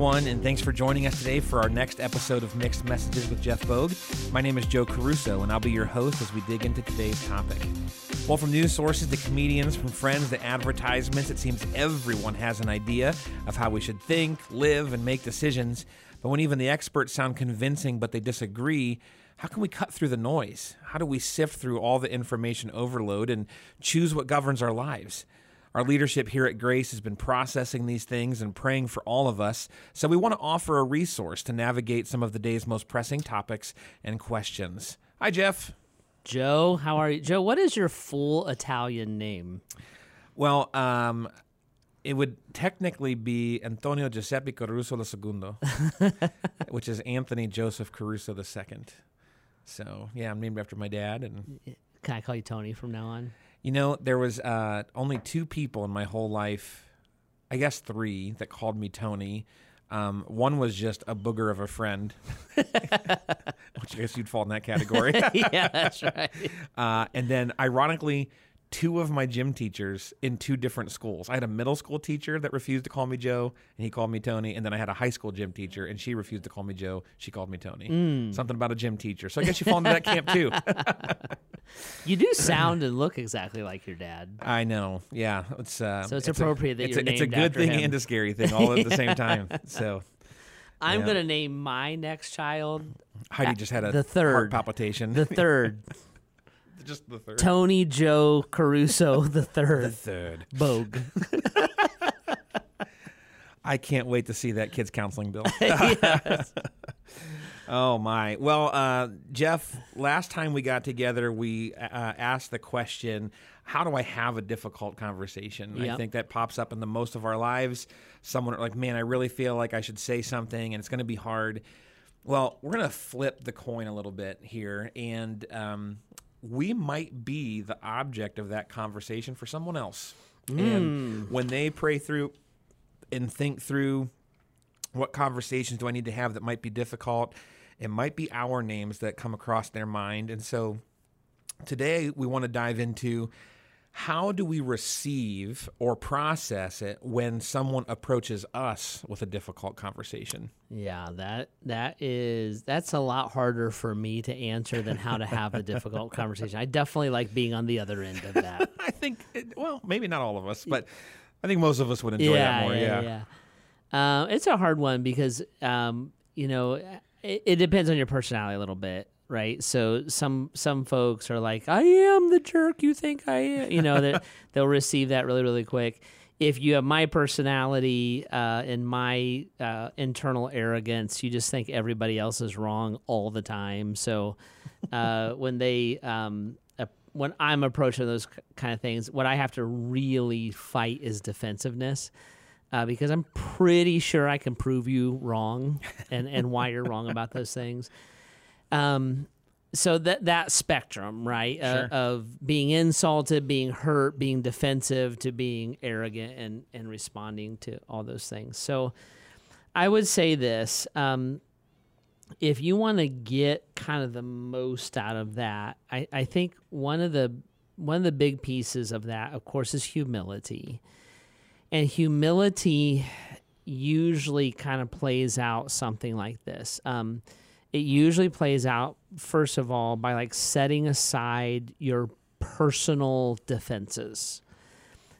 Everyone, and thanks for joining us today for our next episode of Mixed Messages with Jeff Bogue. My name is Joe Caruso, and I'll be your host as we dig into today's topic. Well, from news sources to comedians, from friends to advertisements, it seems everyone has an idea of how we should think, live, and make decisions. But when even the experts sound convincing but they disagree, how can we cut through the noise? How do we sift through all the information overload and choose what governs our lives? Our leadership here at Grace has been processing these things and praying for all of us, so we want to offer a resource to navigate some of the day's most pressing topics and questions. Hi, Jeff. Joe, how are you? Joe, what is your full Italian name? Well, um, it would technically be Antonio Giuseppe Caruso II, which is Anthony Joseph Caruso II. So, yeah, I'm named after my dad. And Can I call you Tony from now on? You know, there was uh, only two people in my whole life, I guess three, that called me Tony. Um, one was just a booger of a friend, which I guess you'd fall in that category. yeah, that's right. Uh, and then, ironically, two of my gym teachers in two different schools. I had a middle school teacher that refused to call me Joe, and he called me Tony. And then I had a high school gym teacher, and she refused to call me Joe. She called me Tony. Mm. Something about a gym teacher. So I guess you fall into that camp too. You do sound and look exactly like your dad. I know. Yeah. It's uh, So it's a- appropriate that it's you're a, it's a good thing him. and a scary thing all at the same time. So I'm Yeah. going to name my next child Heidi Uh, just had a the heart third. palpitation. the third, just the third. Tony Joe Caruso the third. the third. third. Bogue. I can't wait to see that kid's counseling bill. Oh my! Well, uh, Jeff, last time we got together, we uh, asked the question, "How do I have a difficult conversation?" I think that pops up in the most of our lives. Someone like, "Man, I really feel like I should say something, and it's going to be hard." Well, we're going to flip the coin a little bit here, and um, we might be the object of that conversation for someone else. Hmm. And when they pray through and think through what conversations do I need to have that might be difficult? It might be our names that come across their mind. And so today we want to dive into how do we receive or process it when someone approaches us with a difficult conversation? Yeah, that that is that's a lot harder for me to answer than how to have a difficult conversation. I definitely like being on the other end of that. I think, it, well, maybe not all of us, but I think most of us would enjoy that more. Yeah. yeah. Uh, it's a hard one because um, you know it, it depends on your personality a little bit, right? So some some folks are like, "I am the jerk you think I am," you know, that they'll receive that really really quick. If you have my personality uh, and my uh, internal arrogance, you just think everybody else is wrong all the time. So uh, when they um, when I'm approaching those kind of things, what I have to really fight is defensiveness uh, because I'm pretty sure I can prove you wrong and, and why you're wrong about those things. Um, so that that spectrum, right, uh, Sure. of being insulted, being hurt, being defensive, to being arrogant and and responding to all those things. So, I would say this: um, if you want to get kind of the most out of that, I, I think one of the one of the big pieces of that, of course, is humility. And humility usually kind of plays out something like this. Um, it usually plays out, first of all, by like setting aside your personal defenses.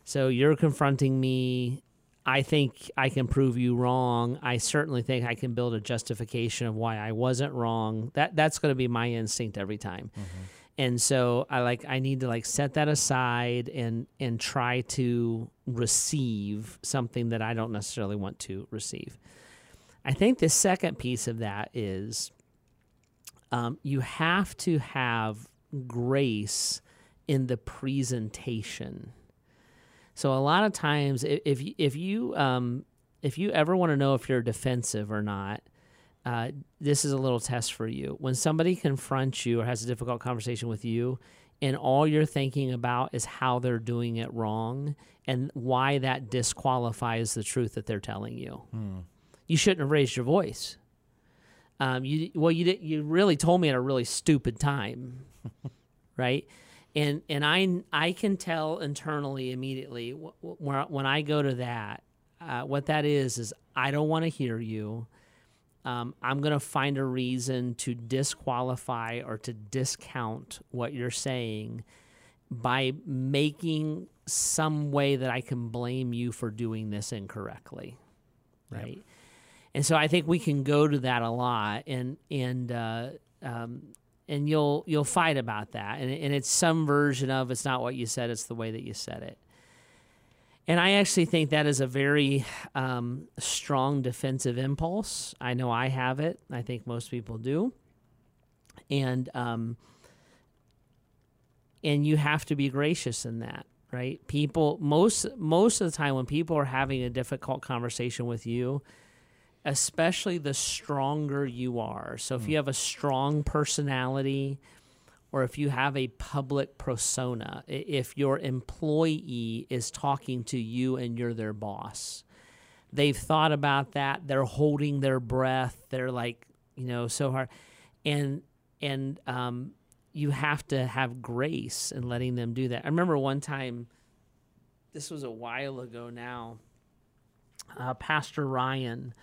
So you're confronting me. I think I can prove you wrong. I certainly think I can build a justification of why I wasn't wrong. That that's going to be my instinct every time. Mm-hmm. And so I like I need to like set that aside and and try to receive something that I don't necessarily want to receive. I think the second piece of that is um, you have to have grace in the presentation. So a lot of times, if you, if you um, if you ever want to know if you're defensive or not, uh, this is a little test for you. When somebody confronts you or has a difficult conversation with you, and all you're thinking about is how they're doing it wrong and why that disqualifies the truth that they're telling you, you shouldn't have raised your voice. Um, you well, you did, you really told me at a really stupid time, right? And and I I can tell internally immediately wh- wh- when when I go to that, uh, what that is is I don't want to hear you. Um, I'm going to find a reason to disqualify or to discount what you're saying by making some way that I can blame you for doing this incorrectly, right? Yep. And so I think we can go to that a lot, and and uh, um, and you'll you'll fight about that, and and it's some version of it's not what you said, it's the way that you said it. And I actually think that is a very um, strong defensive impulse. I know I have it. I think most people do. And um, and you have to be gracious in that, right? People most most of the time when people are having a difficult conversation with you, especially the stronger you are. So if mm. you have a strong personality, or if you have a public persona, if your employee is talking to you and you're their boss, they've thought about that. They're holding their breath. They're like, you know, so hard, and and um, you have to have grace in letting them do that. I remember one time, this was a while ago now. Uh, Pastor Ryan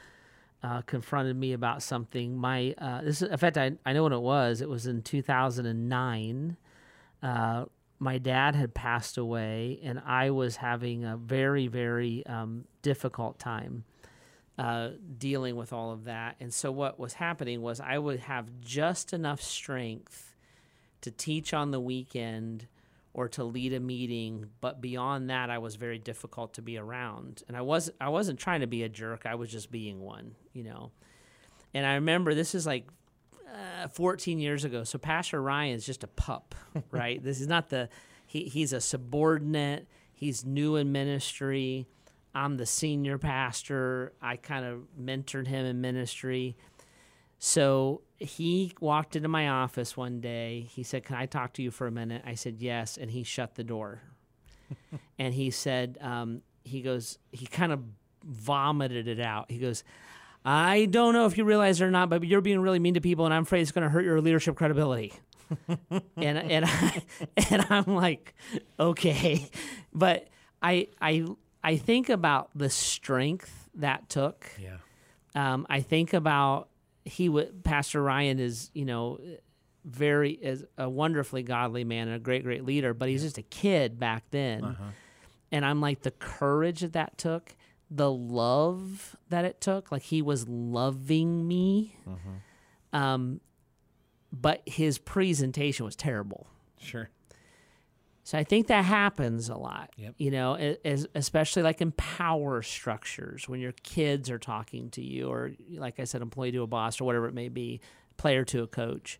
uh, confronted me about something. My uh, this is, in fact, I, I know what it was. It was in 2009. Uh, my dad had passed away, and I was having a very very um, difficult time uh, dealing with all of that. And so what was happening was I would have just enough strength to teach on the weekend or to lead a meeting but beyond that i was very difficult to be around. And i was i wasn't trying to be a jerk i was just being one you know? And i remember this is like uh, 14 years ago so pastor ryan is just a pup right? This is not the he, he's a subordinate he's new in ministry i'm the senior pastor i kind of mentored him in ministry so he walked into my office one day. He said, Can I talk to you for a minute? I said, Yes. And he shut the door. and he said, um, He goes, he kind of vomited it out. He goes, I don't know if you realize it or not, but you're being really mean to people, and I'm afraid it's going to hurt your leadership credibility. and and I, and I'm like, okay, but I I I think about the strength that took. Yeah. Um, I think about he would Pastor Ryan is you know very is a wonderfully godly man and a great great leader, but he's just a kid back then, uh-huh. and I'm like the courage that that took, the love that it took, like he was loving me, uh-huh. um, but his presentation was terrible. Sure. So I think that happens a lot, yep. you know, as, especially like in power structures when your kids are talking to you, or like I said, employee to a boss, or whatever it may be, player to a coach.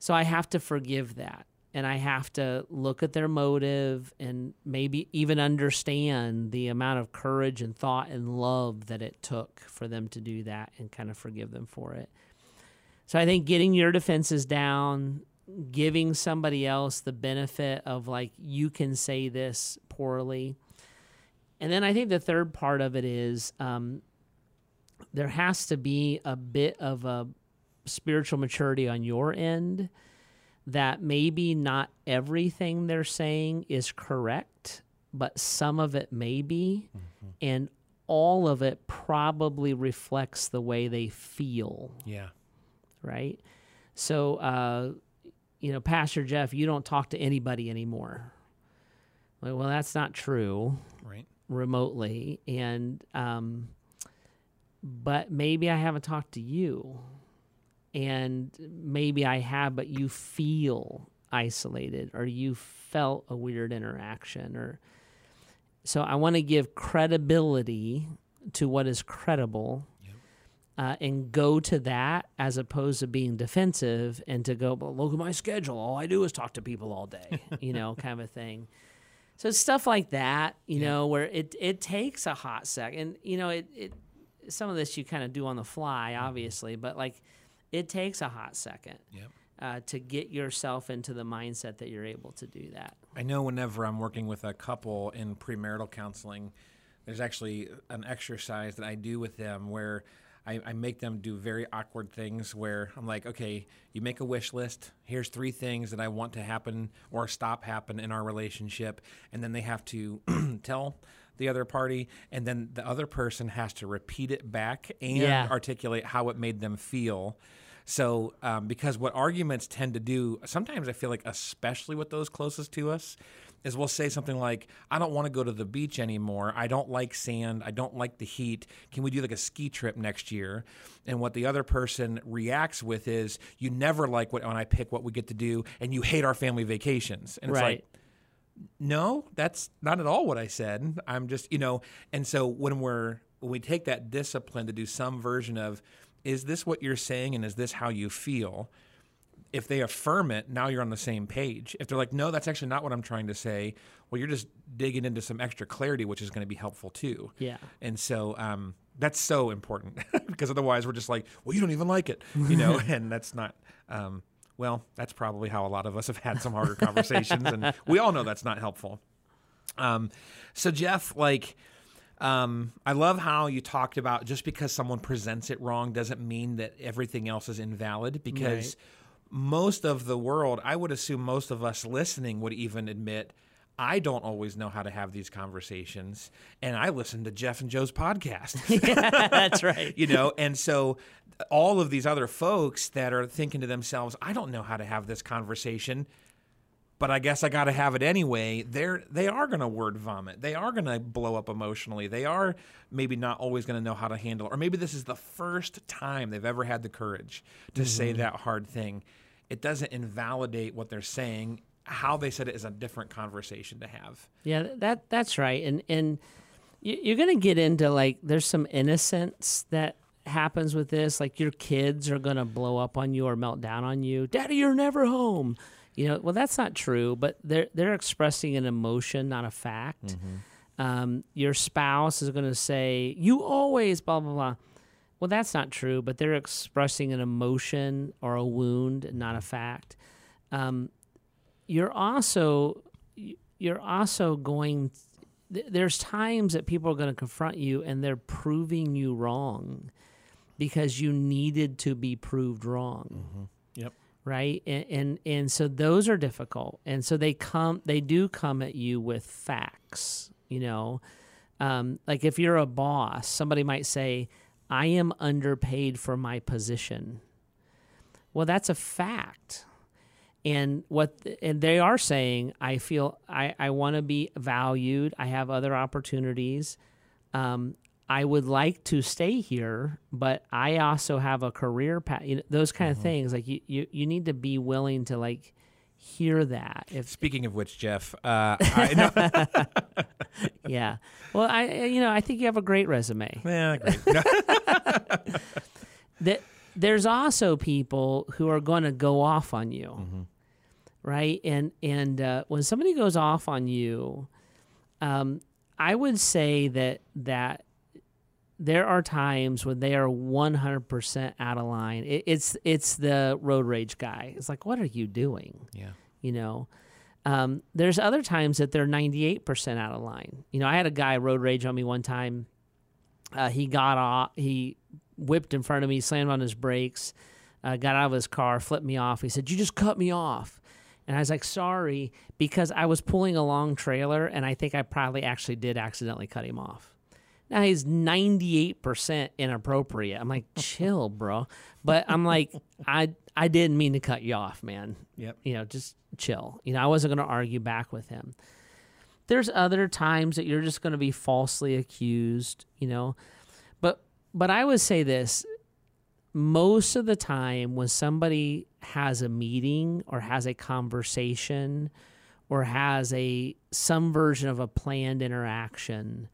So I have to forgive that. And I have to look at their motive and maybe even understand the amount of courage and thought and love that it took for them to do that and kind of forgive them for it. So I think getting your defenses down, giving somebody else the benefit of like you can say this poorly. And then i think the third part of it is um, there has to be a bit of a spiritual maturity on your end that maybe not everything they're saying is correct but some of it may be. Mm-hmm. and all of it probably reflects the way they feel. Yeah. Right? So uh, you know, Pastor Jeff, you don't talk to anybody anymore. Like, well, that's not true. Right. Remotely. And, um, but maybe I haven't talked to you. And maybe I have, but you feel isolated or you felt a weird interaction or so I want to give credibility to what is credible uh, and go to that as opposed to being defensive and to go, well, look at my schedule. All I do is talk to people all day, you know, kind of a thing. So it's stuff like that, you yeah. know, where it it takes a hot second. You know, it it some of this you kind of do on the fly, mm-hmm. obviously, but like it takes a hot second. Yep. Uh, to get yourself into the mindset that you're able to do that. I know whenever I'm working with a couple in premarital counseling, there's actually an exercise that I do with them where I, I, make them do very awkward things where I'm like, okay, you make a wish list. Here's three things that I want to happen or stop happen in our relationship, and then they have to tell the other party, and then the other person has to repeat it back and Yeah. articulate how it made them feel. So, um, because what arguments tend to do, sometimes I feel like, especially with those closest to us, is we'll say something like, I don't want to go to the beach anymore. I don't like sand. I don't like the heat. Can we do like a ski trip next year? And what the other person reacts with is, You never like what when I pick what we get to do, and you hate our family vacations. And it's Right. like, no, that's not at all what I said. I'm just, you know, and so when we're when we take that discipline to do some version of is this what you're saying and is this how you feel? If they affirm it, now you're on the same page. If they're like, no, that's actually not what I'm trying to say, well, you're just digging into some extra clarity, which is going to be helpful too. Yeah. And so um, that's so important because otherwise we're just like, well, you don't even like it, you know, and that's not. Um, well, that's probably how a lot of us have had some harder conversations, and we all know that's not helpful. Um, so Jeff, like, um, I love how you talked about just because someone presents it wrong doesn't mean that everything else is invalid. Because most of the world, I would assume most of us listening would even admit. I don't always know how to have these conversations, and I listen to Jeff and Joe's podcast. That's right. you know and so all of these other folks that are thinking to themselves i don't know how to have this conversation but i guess i got to have it anyway they're they are going to word vomit they are going to blow up emotionally they are maybe not always going to know how to handle it. or maybe this is the first time they've ever had the courage to say mm-hmm. that hard thing it doesn't invalidate what they're saying how they said it is a different conversation to have Yeah, that that's right. And and you- you're going to get into like there's some innocence that happens with this. Like your kids are going to blow up on you or melt down on you. Daddy, you're never home. You know, well that's not true, but they're they're expressing an emotion, not a fact. Um, your spouse is going to say, "You always blah blah blah." Well, that's not true, but they're expressing an emotion or a wound, not a fact. Um, you're also you're also going th- there's times that people are going to confront you and they're proving you wrong because you needed to be proved wrong yep right? And, and and so those are difficult. And so they come they do come at you with facts you know? Um, like if you're a boss somebody might say i am underpaid for my position. Well that's a fact. And what and they are saying i feel i i want to be valued. I have other opportunities. Um i would like to stay here but i also have a career path you know, those kind of things like you, you you need to be willing to like hear that if speaking of which jeff uh, I know yeah. Well i you know i think you have a great resume. Yeah, great. That there's also people who are going to go off on you right? And and uh, when somebody goes off on you um, i would say that that there are times when they are 100% out of line. It, it's it's the road rage guy. It's like what are you doing? Yeah. you know? Um, there's other times that they're 98% out of line. You know i had a guy road rage on me one time. Uh, he got off he whipped in front of me slammed on his brakes uh, got out of his car flipped me off. He said you just cut me off. And i was like sorry because i was pulling a long trailer and i think i probably actually did accidentally cut him off now he's 98% inappropriate i'm like chill bro but i'm like i i didn't mean to cut you off man Yep. you know, just chill. You know, I wasn't going to argue back with him. There's other times that you're just going to be falsely accused, you know. But but I would say this, most of the time when somebody has a meeting or has a conversation or has a some version of a planned interaction,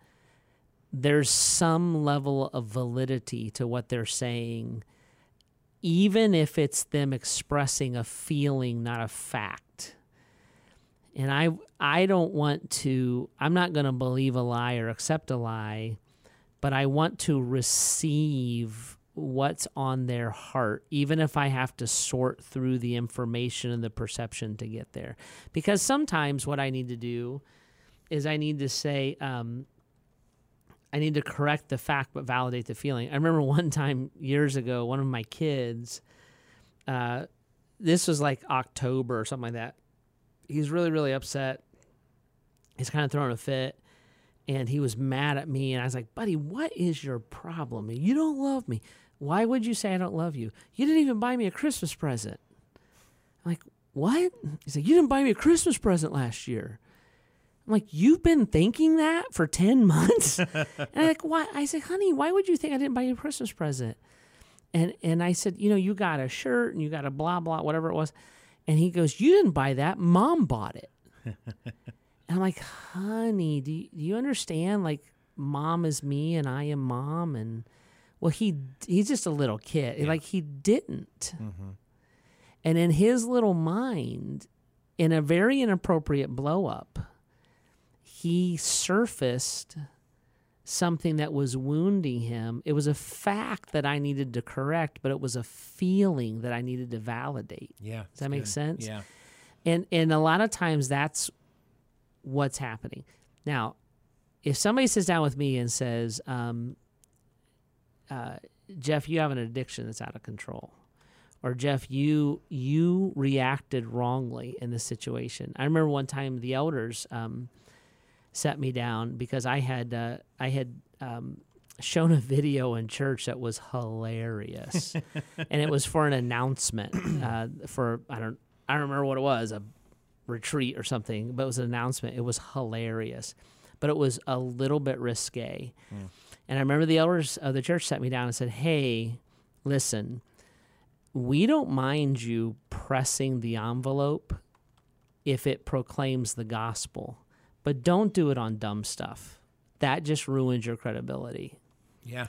there's some level of validity to what they're saying even if it's them expressing a feeling, not a fact. And I I don't want to I'm not going to believe a lie or accept a lie, but I want to receive what's on their heart even if I have to sort through the information and the perception to get there. Because sometimes what I need to do is I need to say um I need to correct the fact but validate the feeling. I remember one time years ago, one of my kids, uh, this was like October or something like that. He's really, really upset. He's kind of throwing a fit. and he was mad at me. And I was like, buddy, what is your problem? You don't love me. Why would you say I don't love you? You didn't even buy me a Christmas present. I'm like, what? He's like, you didn't buy me a Christmas present last year. I'm like, you've been thinking that for 10 months? and I'm like, why? I said, honey, why would you think I didn't buy you a Christmas present? And, and I said, you know, you got a shirt and you got a blah, blah, whatever it was. And he goes, you didn't buy that. Mom bought it. and I'm like, honey, do you, do you understand? Like, mom is me and I am mom. And well, he he's just a little kid. Yeah. Like, he didn't. Mm-hmm. And in his little mind, in a very inappropriate blow up, he surfaced something that was wounding him. It was a fact that I needed to correct, but it was a feeling that I needed to validate. Yeah. Does that make sense? Yeah. And and a lot of times that's what's happening. Now, if somebody sits down with me and says, um, uh, "Jeff, you have an addiction that's out of control," or "Jeff, you you reacted wrongly in this situation," I remember one time the elders um, set me down because I had uh, I had um, shown a video in church that was hilarious, and it was for an announcement uh, for I don't I don't remember what it was a retreat or something, but it was an announcement. It was hilarious, but it was a little bit risque. And I remember the elders of the church sat me down and said, "Hey, listen, we don't mind you pressing the envelope if it proclaims the gospel, but don't do it on dumb stuff. That just ruins your credibility." Yeah.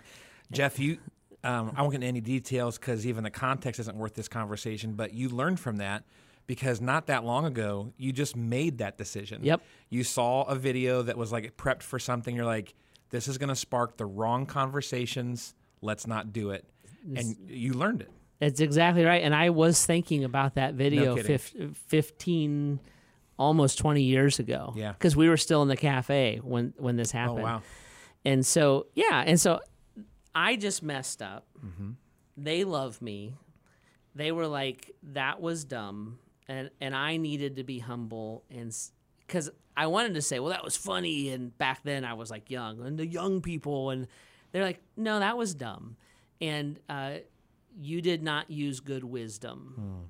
Jeff, you, um, I won't get into any details because even the context isn't worth this conversation, but you learned from that because not that long ago, you just made that decision. Yep. You saw a video that was like prepped for something. You're like, this is going to spark the wrong conversations. Let's not do it. And you learned it. That's exactly right. And I was thinking about that video fif- 15, almost 20 years ago. Yeah. Because we were still in the cafe when, when this happened. Oh, happened. wow. And so, yeah. And so I just messed up. Mm-hmm. They love me. They were like, that was dumb. And, and I needed to be humble. And because I wanted to say, well, that was funny. And back then I was like young and the young people. And they're like, no, that was dumb. And uh, you did not use good wisdom.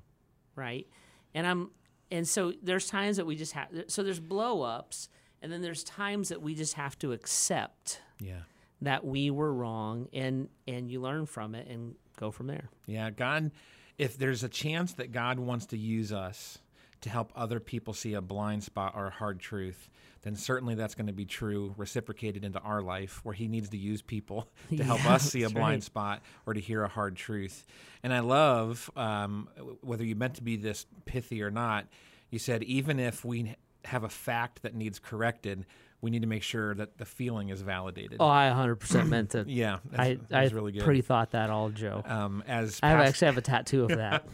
Right. And I'm, and so there's times that we just have, so there's blow ups. And then there's times that we just have to accept Yeah. that we were wrong and and you learn from it and go from there. Yeah. God, if there's a chance that God wants to use us to help other people see a blind spot or a hard truth, then certainly that's going to be true, reciprocated into our life, where He needs to use people to help Yeah, us see a blind right. spot or to hear a hard truth. And I love um, whether you meant to be this pithy or not. You said even if we have a fact that needs corrected, we need to make sure that the feeling is validated. Oh, I 100% meant to. yeah, that's, I that's I really good. pre-thought that all, Joe. um, as I past- actually have a tattoo of that.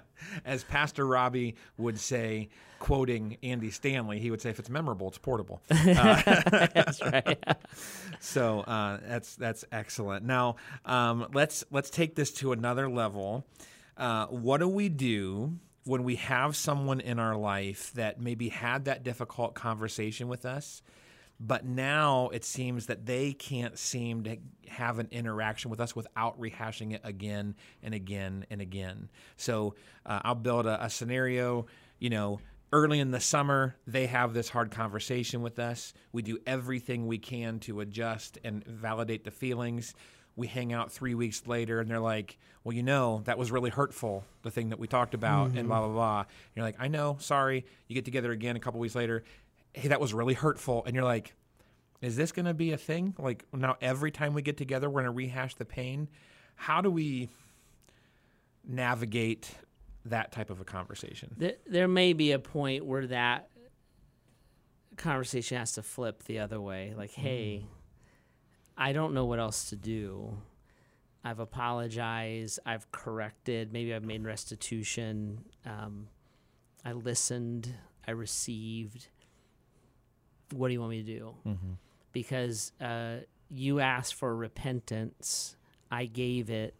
as Pastor Robbie would say, quoting Andy Stanley, he would say, "If it's memorable, it's portable." That's right. so uh, that's that's excellent. Now um, let's let's take this to another level. Uh, what do we do when we have someone in our life that maybe had that difficult conversation with us? But now it seems that they can't seem to have an interaction with us without rehashing it again and again and again. So uh, I'll build a, a scenario, you know, early in the summer, they have this hard conversation with us. We do everything we can to adjust and validate the feelings. We hang out three weeks later and they're like, well, you know, that was really hurtful, the thing that we talked about, and mm-hmm. blah, blah, blah. And you're like, I know, sorry. You get together again a couple weeks later. Hey, that was really hurtful. And you're like, is this going to be a thing? Like now, every time we get together, we're going to rehash the pain. How do we navigate that type of a conversation? there, there may be a point where that conversation has to flip the other way. Like, hey, mm-hmm. I don't know what else to do. I've apologized. I've corrected. Maybe I've made restitution. Um, I listened. I received. What do you want me to do? Because uh, you asked for repentance. I gave it.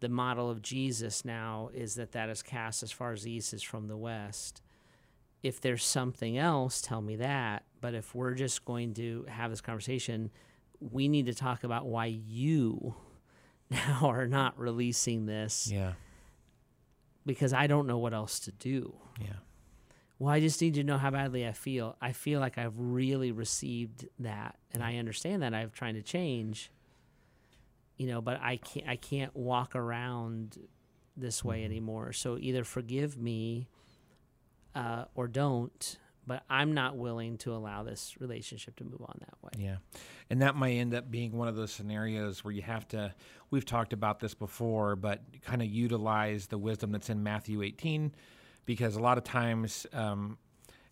The model of Jesus now is that that is cast as far as the east is from the west. If there's something else, tell me that. but if we're just going to have this conversation, we need to talk about why you now are not releasing this Yeah. because I don't know what else to do. Yeah. Well, I just need to know how badly I feel. I feel like I've really received that, and I understand that I'm trying to change. You know, but I can't. I can't walk around this way anymore. So either forgive me, uh, or don't. But I'm not willing to allow this relationship to move on that way. Yeah. And that might end up being one of those scenarios where you have to, we've talked about this before, but kind of utilize the wisdom that's in Matthew 18, because a lot of times, um,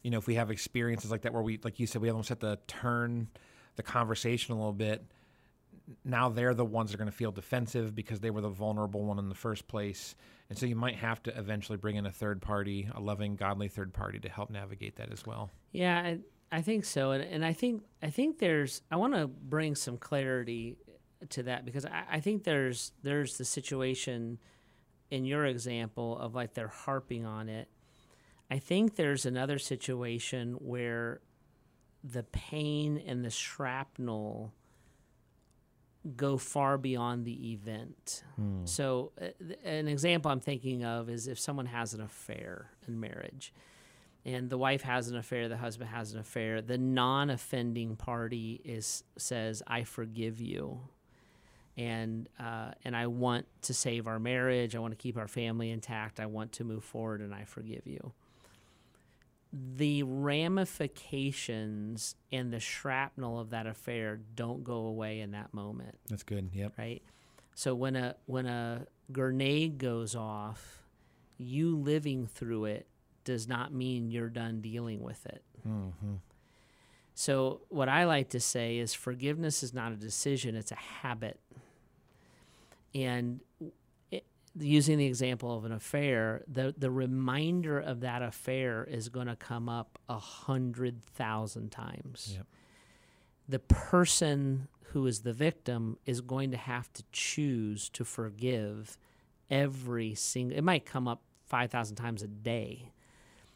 you know, if we have experiences like that where we, like you said, we almost have to turn the conversation a little bit. Now they're the ones that are going to feel defensive because they were the vulnerable one in the first place. And so you might have to eventually bring in a third party, a loving, godly third party to help navigate that as well. Yeah, I, I think so, and, and I think I think there's I want to bring some clarity to that because I, I think there's there's the situation in your example of like they're harping on it. I think there's another situation where the pain and the shrapnel go far beyond the event. So, uh, th- an example I'm thinking of is if someone has an affair in marriage and the wife has an affair, the husband has an affair, the non-offending party is says, "I forgive you." And uh, and I want to save our marriage. I want to keep our family intact. I want to move forward, and I forgive you the ramifications and the shrapnel of that affair don't go away in that moment, That's good. Yep. right? So when a when a grenade goes off, you living through it does not mean you're done dealing with it. Mm-hmm. So what I like to say is forgiveness is not a decision, it's a habit. And using the example of an affair, the, the reminder of that affair is going to come up a hundred thousand times. Yep. The person who is the victim is going to have to choose to forgive every single. It might come up five thousand times a day.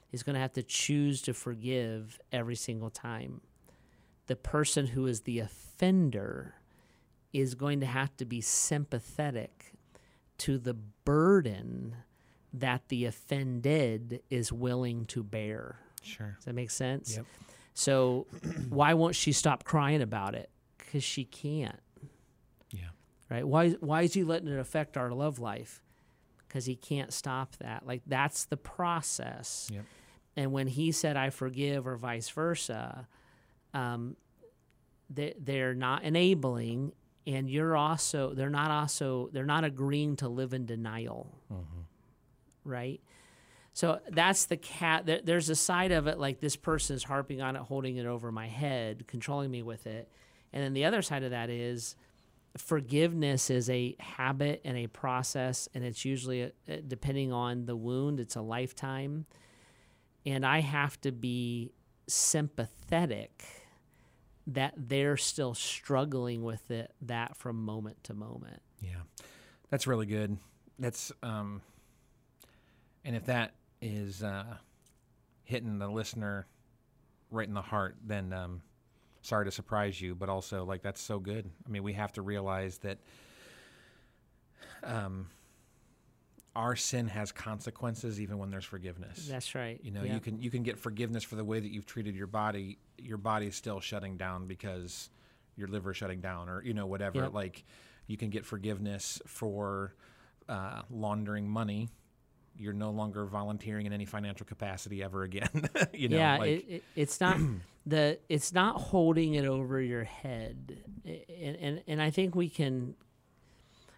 He's going to have to choose to forgive every single time. The person who is the offender is going to have to be sympathetic to the burden that the offended is willing to bear. Sure. Does that make sense? Yep. So, why won't she stop crying about it? Because she can't, Yeah. right? Why, why is he letting it affect our love life? Because he can't stop that. Like, that's the process. Yep. And when he said, I forgive, or vice versa, um, they, they're not enabling, and you're also, they're not also, they're not agreeing to live in denial, mm-hmm. right? So that's the cat. There, there's a side of it like this person is harping on it, holding it over my head, controlling me with it. And then the other side of that is forgiveness is a habit and a process, and it's usually, a, a- depending on the wound, it's a lifetime. And I have to be sympathetic that they're still struggling with it, that from moment to moment. Yeah, that's really good. That's um, and if that is uh, hitting the listener right in the heart, then um, sorry to surprise you, but also like that's so good. I mean, we have to realize that um, our sin has consequences, even when there's forgiveness. That's right. You know, Yeah. you can you can get forgiveness for the way that you've treated your body. Your body is still shutting down because your liver is shutting down, or you know whatever. Yep. Like you can get forgiveness for uh, laundering money. You're no longer volunteering in any financial capacity ever again. you know, yeah, like it, it, it's not the it's not holding it over your head, and and, and I think we can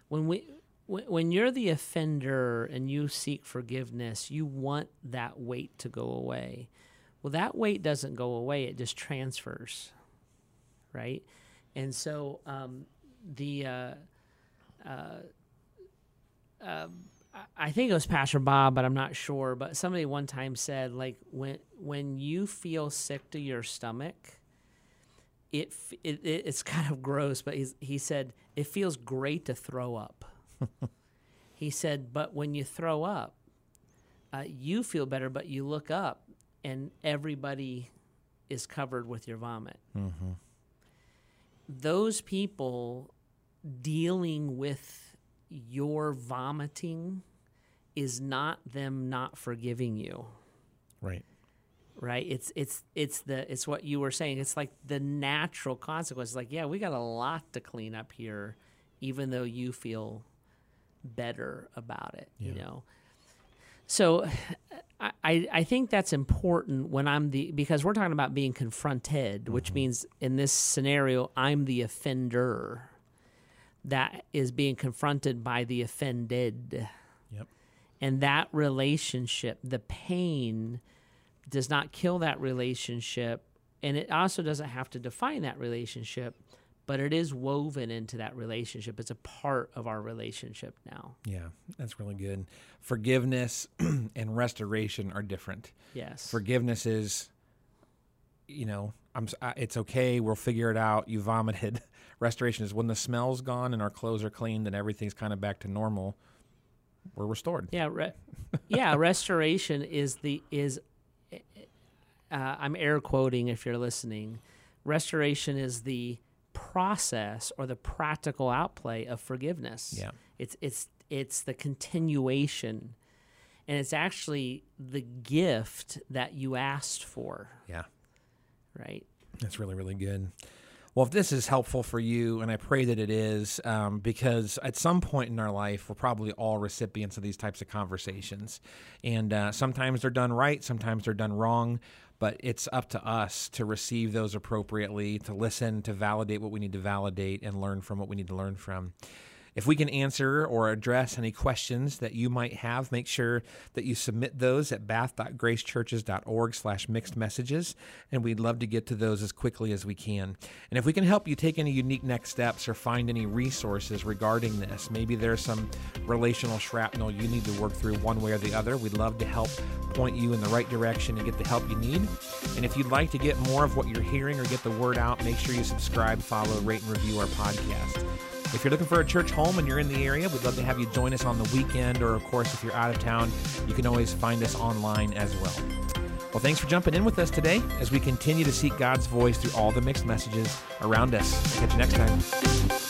when we when, you're the offender and you seek forgiveness, you want that weight to go away. Well, that weight doesn't go away; it just transfers, right? And so um, the uh, I- I think it was Pastor Bob, but I'm not sure. But somebody one time said, like, when when you feel sick to your stomach, it, it, it it's kind of gross. But he said it feels great to throw up. He said, but when you throw up, uh, you feel better. But you look up, and everybody is covered with your vomit. Those people dealing with your vomiting is not them not forgiving you Right. right it's it's it's the it's what you were saying it's like the natural consequence like yeah we got a lot to clean up here even though you feel better about it you know? So I, I think that's important when I'm the because we're talking about being confronted, which mm-hmm. means in this scenario I'm the offender that is being confronted by the offended. Yep. and that relationship the pain does not kill that relationship and it also doesn't have to define that relationship but it is woven into that relationship it's a part of our relationship now Yeah, that's really good. Forgiveness and restoration are different. yes Forgiveness is, you know, I'm. It's okay. We'll figure it out. You vomited. Restoration is when the smell's gone and our clothes are cleaned and everything's kind of back to normal. We're restored. yeah re- yeah restoration is the is uh, i'm air quoting if you're listening restoration is the process or the practical outplay of forgiveness Yeah. It's it's it's the continuation, and it's actually the gift that you asked for, Yeah. right? That's really, really good. Well, if this is helpful for you, and I pray that it is, um, because at some point in our life, we're probably all recipients of these types of conversations. And uh, sometimes they're done right, sometimes they're done wrong, but it's up to us to receive those appropriately, to listen, to validate what we need to validate, and learn from what we need to learn from. If we can answer or address any questions that you might have, make sure that you submit those at bath.gracechurches.org slash mixed messages, and we'd love to get to those as quickly as we can. And if we can help you take any unique next steps or find any resources regarding this, maybe there's some relational shrapnel you need to work through one way or the other, we'd love to help point you in the right direction and get the help you need. And if you'd like to get more of what you're hearing or get the word out, make sure you subscribe, follow, rate, and review our podcast. If you're looking for a church home and you're in the area, we'd love to have you join us on the weekend, or of course, if you're out of town, you can always find us online as well. Well, thanks for jumping in with us today as we continue to seek God's voice through all the mixed messages around us. Catch you next time.